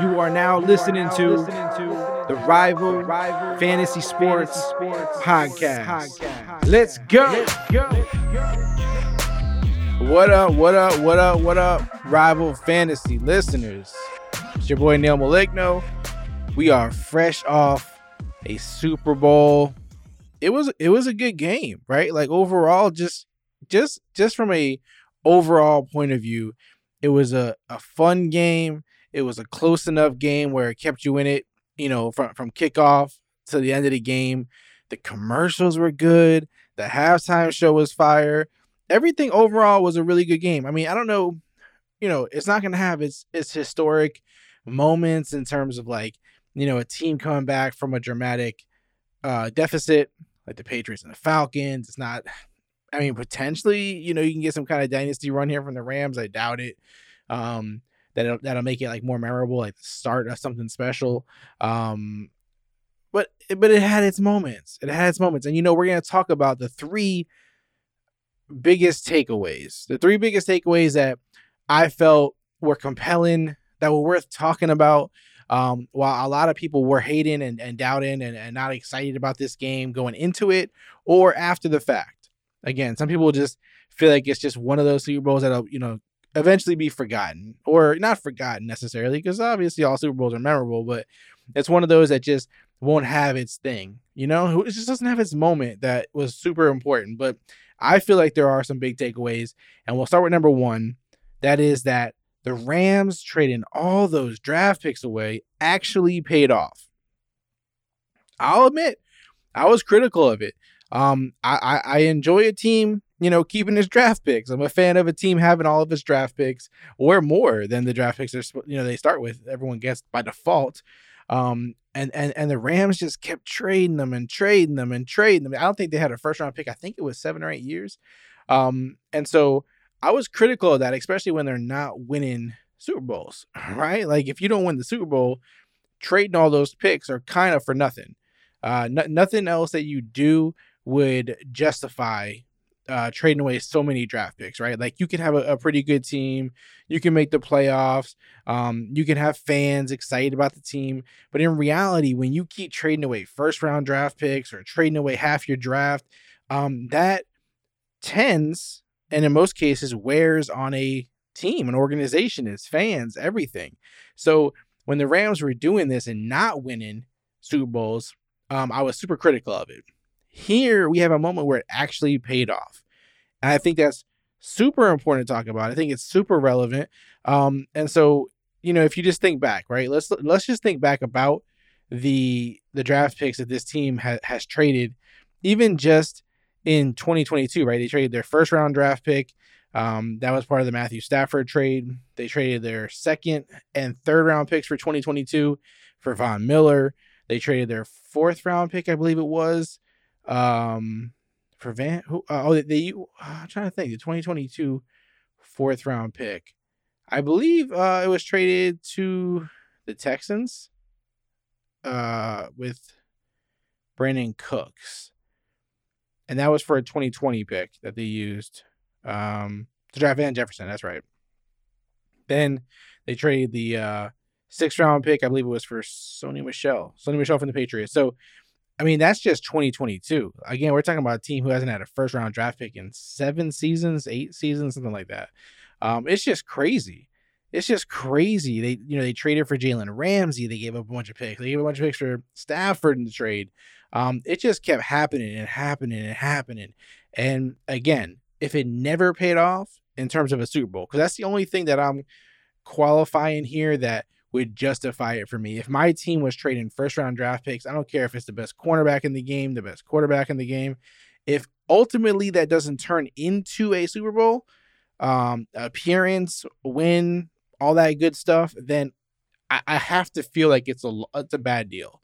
You are now listening to the Rival Fantasy Sports Podcast. Let's go. What up, what up, what up, what up, Rival Fantasy listeners? It's your boy Neil Maligno. We are fresh off a Super Bowl. It was it was a good game, right? Like overall, just just just from a overall point of view, it was a, a fun game it was a close enough game where it kept you in it, you know, from, from kickoff to the end of the game. The commercials were good. The halftime show was fire. Everything overall was a really good game. I mean, I don't know, you know, it's not going to have its its historic moments in terms of like, you know, a team coming back from a dramatic uh, deficit like the Patriots and the Falcons. It's not I mean, potentially, you know, you can get some kind of dynasty run here from the Rams. I doubt it. Um, that that'll make it like more memorable, like the start of something special. Um, but but it had its moments. It had its moments, and you know we're gonna talk about the three biggest takeaways. The three biggest takeaways that I felt were compelling, that were worth talking about. Um, while a lot of people were hating and, and doubting and, and not excited about this game going into it or after the fact. Again, some people just feel like it's just one of those Super Bowls that'll, you know, eventually be forgotten or not forgotten necessarily because obviously all Super Bowls are memorable, but it's one of those that just won't have its thing. You know, it just doesn't have its moment that was super important. But I feel like there are some big takeaways, and we'll start with number one. That is that the Rams trading all those draft picks away actually paid off. I'll admit, I was critical of it. Um, I, I, I enjoy a team you know, keeping his draft picks. I'm a fan of a team having all of his draft picks or more than the draft picks they're you know they start with. Everyone gets by default. Um, and and and the Rams just kept trading them and trading them and trading them. I don't think they had a first round pick. I think it was seven or eight years. Um, and so I was critical of that, especially when they're not winning Super Bowls, right? Like if you don't win the Super Bowl, trading all those picks are kind of for nothing. Uh, n- nothing else that you do would justify uh, trading away so many draft picks, right? Like you can have a, a pretty good team, you can make the playoffs, um, you can have fans excited about the team, but in reality, when you keep trading away first round draft picks or trading away half your draft, um, that tends and in most cases wears on a team, an organization, its fans, everything. So when the Rams were doing this and not winning Super Bowls, um, I was super critical of it. Here we have a moment where it actually paid off. And I think that's super important to talk about. I think it's super relevant. Um, and so, you know, if you just think back, right? Let's let's just think back about the the draft picks that this team ha- has traded, even just in 2022, right? They traded their first round draft pick. Um, that was part of the Matthew Stafford trade. They traded their second and third round picks for 2022 for Von Miller. They traded their fourth round pick, I believe it was, um, for Van, who? Uh, oh, they. Uh, I'm trying to think. The 2022 fourth round pick, I believe uh, it was traded to the Texans. Uh, with Brandin Cooks, and that was for a 2020 pick that they used um, to draft Van Jefferson. That's right. Then they traded the uh, sixth round pick. I believe it was for Sony Michel. Sony Michel from the Patriots. So I mean, that's just 2022. Again, we're talking about a team who hasn't had a first round draft pick in seven seasons, eight seasons, something like that. Um, it's just crazy. It's just crazy. They, you know, they traded for Jalen Ramsey. They gave up a bunch of picks. They gave a bunch of picks for Stafford in the trade. Um, it just kept happening and happening and happening. And again, if it never paid off in terms of a Super Bowl, because that's the only thing that I'm qualifying here that would justify it for me. If my team was trading first round draft picks, I don't care if it's the best cornerback in the game, the best quarterback in the game. If ultimately that doesn't turn into a Super Bowl um, appearance, win, all that good stuff, then I, I have to feel like it's a it's a bad deal,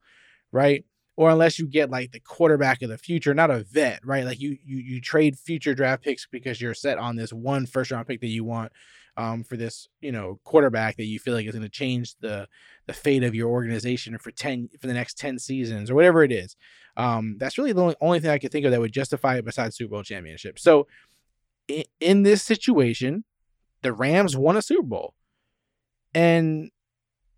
right? Or unless you get like the quarterback of the future, not a vet, right? Like you you you trade future draft picks because you're set on this one first round pick that you want um, for this, you know, quarterback that you feel like is going to change the the fate of your organization for ten for the next ten seasons or whatever it is. Um, that's really the only, only thing I could think of that would justify it besides Super Bowl championship. So, in, in this situation, the Rams won a Super Bowl, and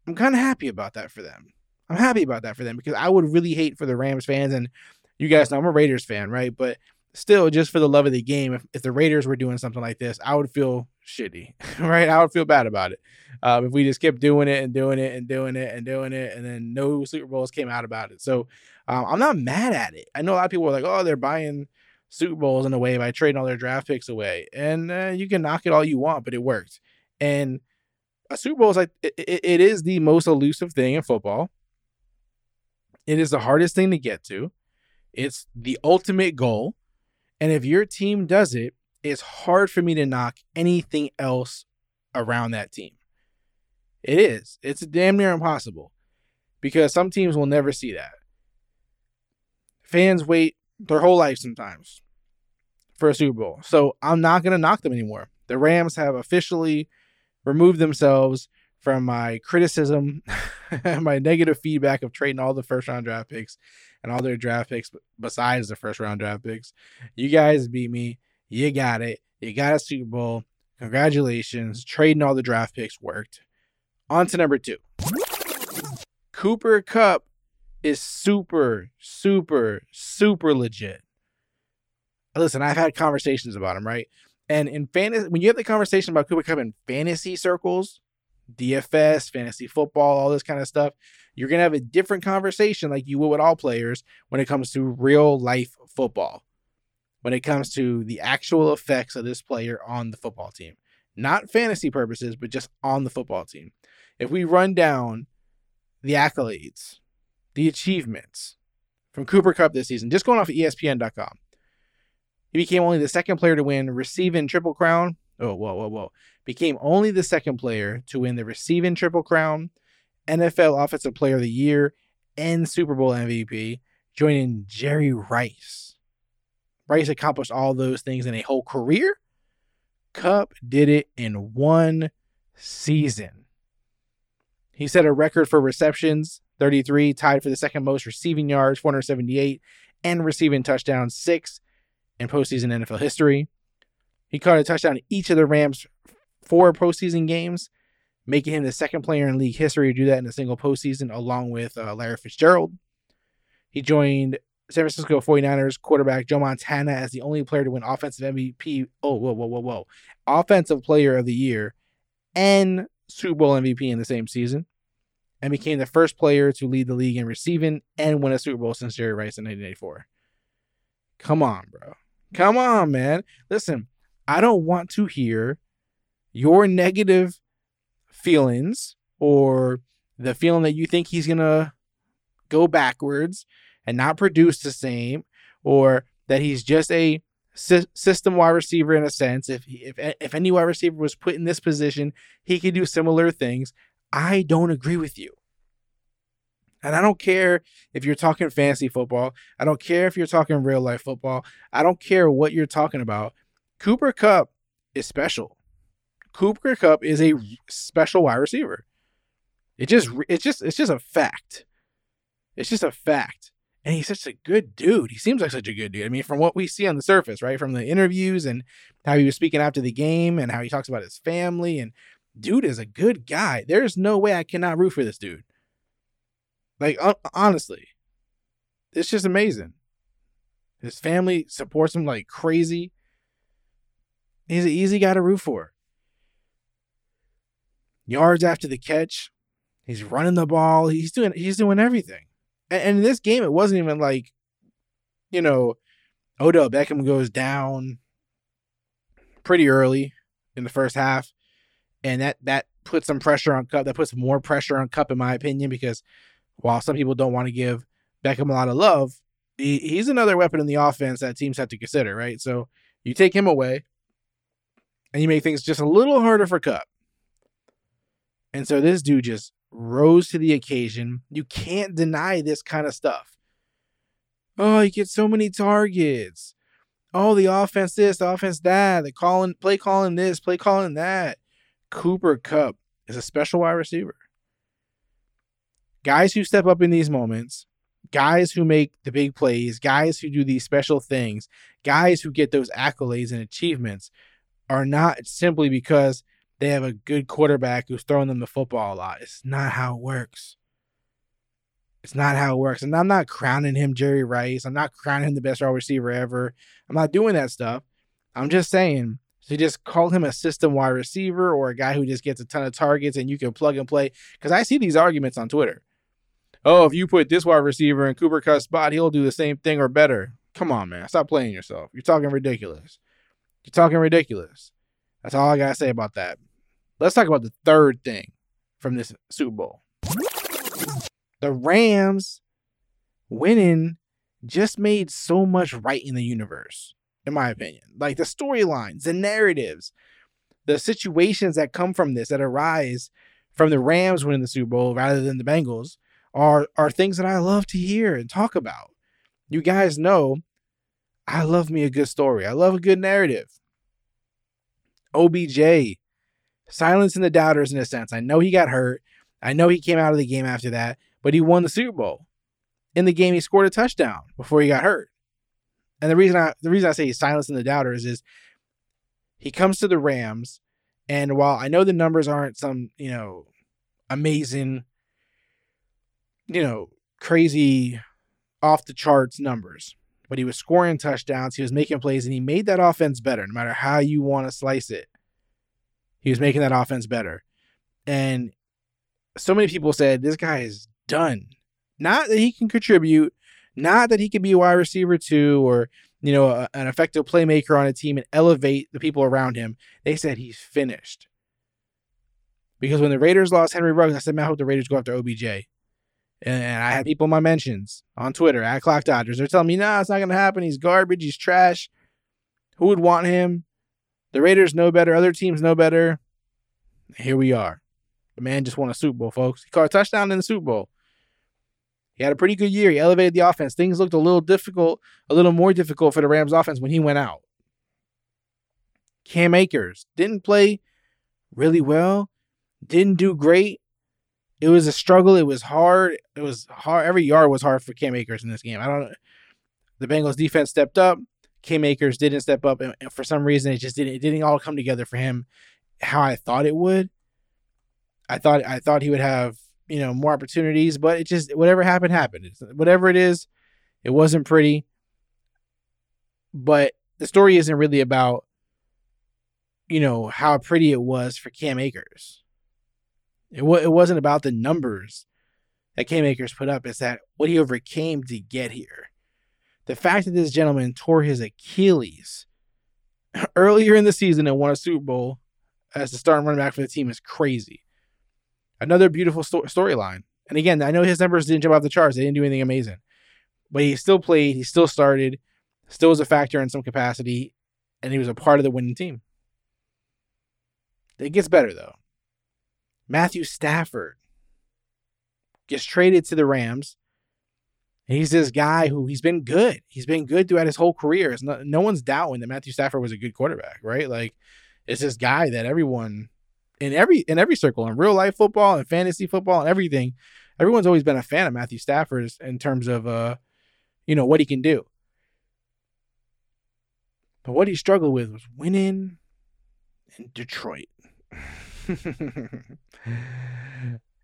I'm kind of happy about that for them. I'm happy about that for them because I would really hate for the Rams fans and you guys know I'm a Raiders fan, right? But still, just for the love of the game, if, if the Raiders were doing something like this, I would feel shitty, right? I would feel bad about it. Um, if we just kept doing it and doing it and doing it and doing it, and then no Super Bowls came out about it. So um, I'm not mad at it. I know a lot of people are like, oh, they're buying Super Bowls in a way by trading all their draft picks away. And uh, you can knock it all you want, but it worked. And a Super Bowl is like, it, it is the most elusive thing in football. It is the hardest thing to get to. It's the ultimate goal. And if your team does it, it's hard for me to knock anything else around that team. It is. It's damn near impossible because some teams will never see that. Fans wait their whole life sometimes for a Super Bowl. So I'm not going to knock them anymore. The Rams have officially removed themselves from my criticism, my negative feedback of trading all the first round draft picks and all their draft picks besides the first round draft picks. You guys beat me. You got it. You got a Super Bowl. Congratulations. Trading all the draft picks worked. On to number two. Cooper Kupp is super, super, super legit. Listen, I've had conversations about him, right? And in fantasy, when you have the conversation about Cooper Kupp in fantasy circles, DFS, fantasy football, all this kind of stuff, you're going to have a different conversation like you would with all players when it comes to real life football when it comes to the actual effects of this player on the football team. Not fantasy purposes, but just on the football team. If we run down the accolades, the achievements from Cooper Kupp this season, just going off of ESPN.com, he became only the second player to win receiving Triple Crown. Oh, whoa, whoa, whoa. Became only the second player to win the receiving Triple Crown, NFL Offensive Player of the Year, and Super Bowl MVP, joining Jerry Rice Rice accomplished all those things in a whole career. Kupp did it in one season. He set a record for receptions, 33, tied for the second most receiving yards, 478, and receiving touchdowns, six in postseason NFL history. He caught a touchdown in each of the Rams' four postseason games, making him the second player in league history to do that in a single postseason, along with uh, Larry Fitzgerald. He joined San Francisco 49ers quarterback Joe Montana as the only player to win offensive MVP. Oh, whoa, whoa, whoa, whoa. Offensive player of the year and Super Bowl MVP in the same season. And became the first player to lead the league in receiving and win a Super Bowl since Jerry Rice in 1984. Come on, bro. Come on, man. Listen, I don't want to hear your negative feelings or the feeling that you think he's going to go backwards and not produce the same, or that he's just a system wide receiver in a sense. If if if any wide receiver was put in this position, he could do similar things. I don't agree with you. And I don't care if you're talking fantasy football. I don't care if you're talking real life football. I don't care what you're talking about. Cooper Kupp is special. Cooper Kupp is a special wide receiver. It just it's just it's just a fact. It's just a fact and he's such a good dude. He seems like such a good dude. I mean, from what we see on the surface, right? From the interviews and how he was speaking after the game and how he talks about his family and dude is a good guy. There's no way I cannot root for this dude. Like honestly. It's just amazing. His family supports him like crazy. He's an easy guy to root for. Yards after the catch. He's running the ball. He's doing he's doing everything. And, in this game, it wasn't even like, you know, Odell Beckham goes down pretty early in the first half, and that that puts some pressure on Kupp. That puts more pressure on Kupp, in my opinion, because while some people don't want to give Beckham a lot of love, he, he's another weapon in the offense that teams have to consider, right? So you take him away, and you make things just a little harder for Kupp. And so this dude just rose to the occasion. You can't deny this kind of stuff. Oh, you get so many targets. Oh, the offense this, the offense that, the calling, play calling this, play calling that. Cooper Kupp is a special wide receiver. Guys who step up in these moments, guys who make the big plays, guys who do these special things, guys who get those accolades and achievements are not simply because they have a good quarterback who's throwing them the football a lot. It's not how it works. It's not how it works. And I'm not crowning him Jerry Rice. I'm not crowning him the best wide receiver ever. I'm not doing that stuff. I'm just saying to just call him a system wide receiver or a guy who just gets a ton of targets and you can plug and play. Because I see these arguments on Twitter. Oh, if you put this wide receiver in Cooper Kupp's spot, he'll do the same thing or better. Come on, man. Stop playing yourself. You're talking ridiculous. You're talking ridiculous. That's all I got to say about that. Let's talk about the third thing from this Super Bowl. The Rams winning just made so much right in the universe, in my opinion. Like the storylines, the narratives, the situations that come from this, that arise from the Rams winning the Super Bowl rather than the Bengals, are are things that I love to hear and talk about. You guys know I love me a good story. I love a good narrative. OBJ silencing the doubters in a sense. I know he got hurt. I know he came out of the game after that, but he won the Super Bowl. In the game, he scored a touchdown before he got hurt. And the reason I the reason I say he's silencing the doubters is he comes to the Rams, and while I know the numbers aren't some, you know, amazing, you know, crazy off the charts numbers, but he was scoring touchdowns, he was making plays, and he made that offense better, no matter how you want to slice it. He was making that offense better. And so many people said this guy is done. Not that he can contribute, not that he can be a wide receiver too, or you know, a, an effective playmaker on a team and elevate the people around him. They said he's finished. Because when the Raiders lost Henry Ruggs, I said, man, I hope the Raiders go after OBJ. And I had people in my mentions on Twitter at Clock Dodgers. They're telling me, nah, it's not going to happen. He's garbage. He's trash. Who would want him? The Raiders know better. Other teams know better. Here we are. The man just won a Super Bowl, folks. He caught a touchdown in the Super Bowl. He had a pretty good year. He elevated the offense. Things looked a little difficult, a little more difficult for the Rams offense when he went out. Cam Akers didn't play really well, didn't do great. It was a struggle. It was hard. It was hard. Every yard was hard for Cam Akers in this game. I don't know. The Bengals defense stepped up. Cam Akers didn't step up, and for some reason, it just didn't. It didn't all come together for him how I thought it would. I thought I thought he would have you know more opportunities, but it just whatever happened happened. It's, whatever it is, it wasn't pretty. But the story isn't really about you know how pretty it was for Cam Akers. It wa- it wasn't about the numbers that Cam Akers put up. It's that what he overcame to get here. The fact that this gentleman tore his Achilles earlier in the season and won a Super Bowl as the starting running back for the team is crazy. Another beautiful sto- storyline. And again, I know his numbers didn't jump off the charts. They didn't do anything amazing. But he still played, he still started, still was a factor in some capacity, and he was a part of the winning team. It gets better though. Matthew Stafford gets traded to the Rams. And he's this guy who he's been good. He's been good throughout his whole career. No, no one's doubting that Matthew Stafford was a good quarterback, right? Like it's this guy that everyone in every in every circle in real life football and fantasy football and everything, everyone's always been a fan of Matthew Stafford in terms of uh, you know, what he can do. But what he struggled with was winning in Detroit.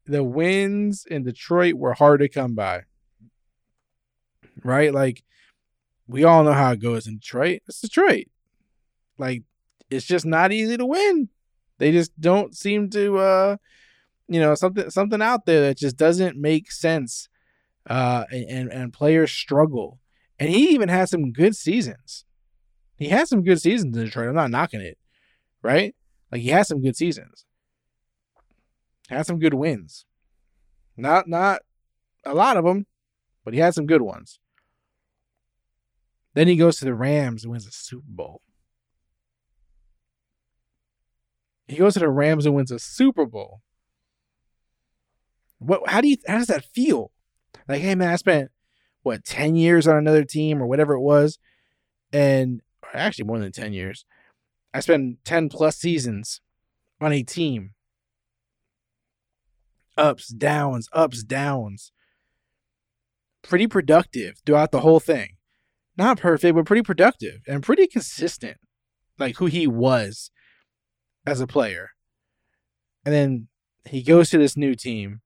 the wins in Detroit were hard to come by. Right? Like we all know how it goes in Detroit. It's Detroit. Like it's just not easy to win. They just don't seem to uh you know something something out there that just doesn't make sense. Uh and and players struggle. And he even had some good seasons. He had some good seasons in Detroit. I'm not knocking it. Right? Like he had some good seasons. Had some good wins. Not not a lot of them, but he had some good ones. Then he goes to the Rams and wins a Super Bowl. He goes to the Rams and wins a Super Bowl. What? How do you? How does that feel? Like, hey man, I spent what ten years on another team or whatever it was, and actually more than ten years. I spent ten plus seasons on a team. Ups, downs, ups, downs. Pretty productive throughout the whole thing. Not perfect, but pretty productive and pretty consistent. Like who he was as a player. and then he goes to this new team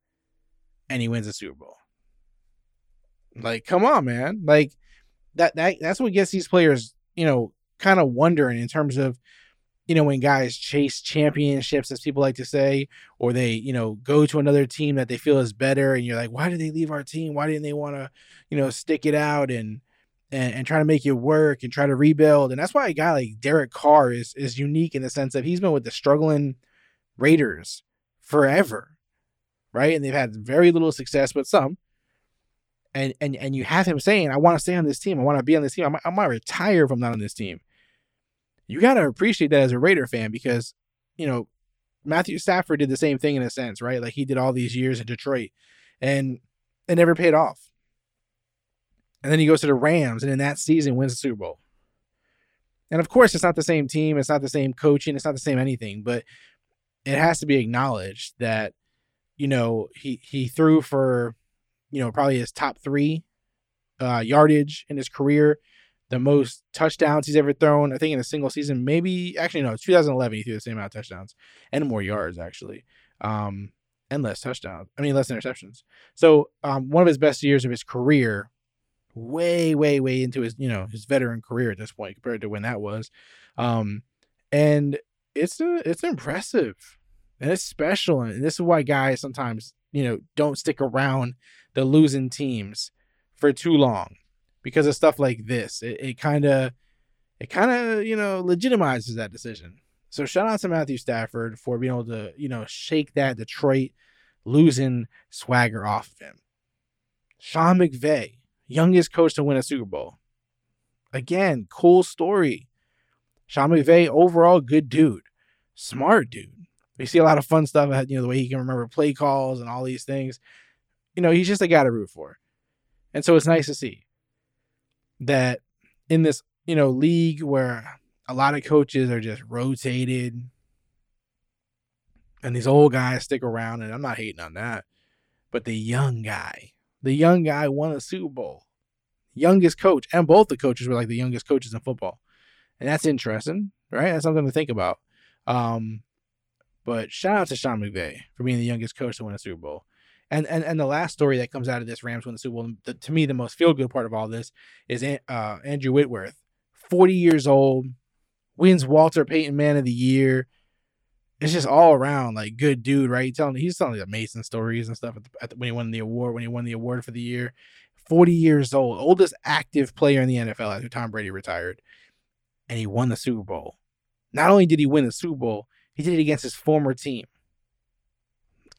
and he wins a Super Bowl. Like, come on, man. Like that that that's what gets these players, you know, kind of wondering in terms of, you know, when guys chase championships, as people like to say, or they, you know, go to another team that they feel is better, and you're like, why did they leave our team? Why didn't they want to, you know, stick it out and and, and try to make it work and try to rebuild? And that's why a guy like Derek Carr is is unique in the sense that he's been with the struggling Raiders forever, right? And they've had very little success, but some. And and and you have him saying, "I want to stay on this team. I want to be on this team. I'm, I'm gonna retire if I'm not on this team." You gotta appreciate that as a Raider fan because, you know, Matthew Stafford did the same thing in a sense, right? Like he did all these years in Detroit, and it never paid off. And then he goes to the Rams, and in that season wins the Super Bowl. And of course, it's not the same team, it's not the same coaching, it's not the same anything, but it has to be acknowledged that you know he he threw for you know probably his top three uh, yardage in his career, the most touchdowns he's ever thrown. I think in a single season, maybe actually no, 2011 he threw the same amount of touchdowns and more yards actually, um, and less touchdowns. I mean less interceptions. So um, one of his best years of his career, way way way into his you know his veteran career at this point compared to when that was, um, and it's a, it's impressive. And it's special and this is why guys sometimes you know don't stick around the losing teams for too long because of stuff like this. It kind of it kind of you know legitimizes that decision. So shout out to matthew stafford for being able to you know shake that detroit losing swagger off of him. Sean mcvay youngest coach to win a super bowl again cool story Sean McVay, overall good dude, smart dude. We see a lot of fun stuff. Uh, you know the way he can remember play calls and all these things. You know he's just a guy to root for, and so it's nice to see that in this you know league where a lot of coaches are just rotated, and these old guys stick around. And I'm not hating on that, but the young guy, the young guy won a Super Bowl, youngest coach, and both the coaches were like the youngest coaches in football and that's interesting, right? That's something to think about. Um, but shout out to Sean McVay for being the youngest coach to win a Super Bowl. And and and the last story that comes out of this Rams win the Super Bowl, the, to me, the most feel good part of all this is uh, Andrew Whitworth, 40 years old, wins Walter Payton Man of the Year. It's just all around like good dude, right? He's telling he's telling like amazing stories and stuff at the, at the, when he won the award when he won the award for the year. 40 years old, oldest active player in the NFL after Tom Brady retired and he won the Super Bowl. Not only did he win the Super Bowl, he did it against his former team.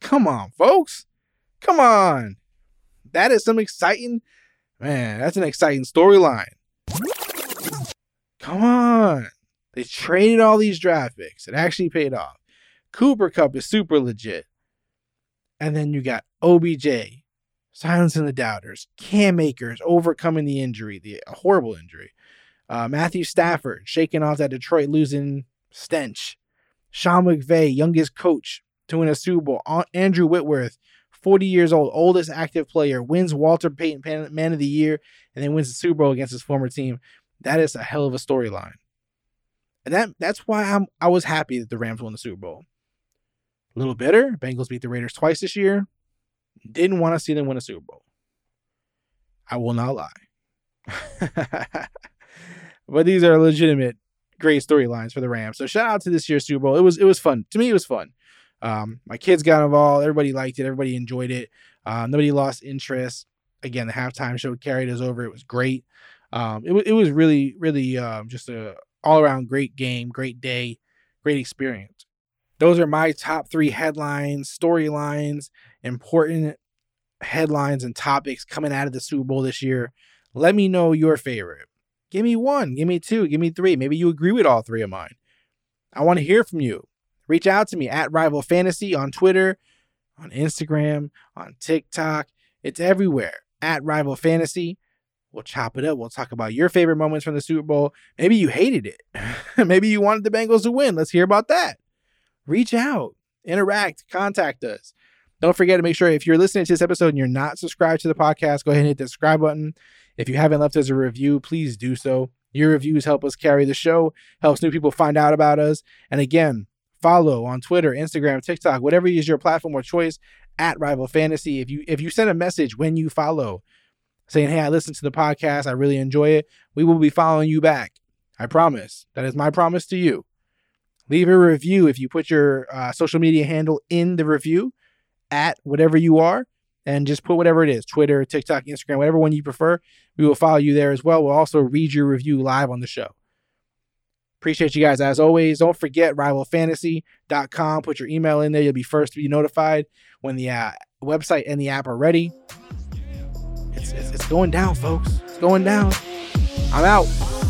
Come on, folks. Come on. That is some exciting, man, that's an exciting storyline. Come on. They traded all these draft picks. It actually paid off. Cooper Kupp is super legit. And then you got OBJ, silencing the doubters, Cam Akers overcoming the injury, the horrible injury. Uh, Matthew Stafford shaking off that Detroit losing stench. Sean McVay, youngest coach to win a Super Bowl. Andrew Whitworth, 40 years old, oldest active player, wins Walter Payton Man of the Year, and then wins the Super Bowl against his former team. That is a hell of a storyline. And that that's why I'm I was happy that the Rams won the Super Bowl. A little bitter. Bengals beat the Raiders twice this year. Didn't want to see them win a Super Bowl. I will not lie. but these are legitimate great storylines for the Rams. So shout out to this year's Super Bowl. It was it was fun. To me, it was fun. Um, my kids got involved. Everybody liked it. Everybody enjoyed it. Uh, nobody lost interest. Again, the halftime show carried us over. It was great. Um, it, it was really, really um, just a all around great game, great day, great experience. Those are my top three headlines, storylines, important headlines and topics coming out of the Super Bowl this year. Let me know your favorite. Give me one, give me two, give me three. Maybe you agree with all three of mine. I want to hear from you. Reach out to me at Rival Fantasy on Twitter, on Instagram, on TikTok. It's everywhere at Rival Fantasy. We'll chop it up. We'll talk about your favorite moments from the Super Bowl. Maybe you hated it. Maybe you wanted the Bengals to win. Let's hear about that. Reach out, interact, contact us. Don't forget to make sure if you're listening to this episode and you're not subscribed to the podcast, go ahead and hit the subscribe button. If you haven't left us a review, please do so. Your reviews help us carry the show, helps new people find out about us. And again, follow on Twitter, Instagram, TikTok, whatever is your platform or choice at Rival Fantasy. If you if you send a message when you follow saying, "Hey, I listened to the podcast. I really enjoy it." We will be following you back. I promise. That is my promise to you. Leave a review if you put your uh, social media handle in the review at whatever you are and just put whatever it is Twitter, TikTok, Instagram, whatever one you prefer. We will follow you there as well. We'll also read your review live on the show. Appreciate you guys as always. Don't forget rivalfantasy.com. Put your email in there. You'll be first to be notified when the uh, website and the app are ready. It's, it's, it's going down, folks. It's going down. I'm out.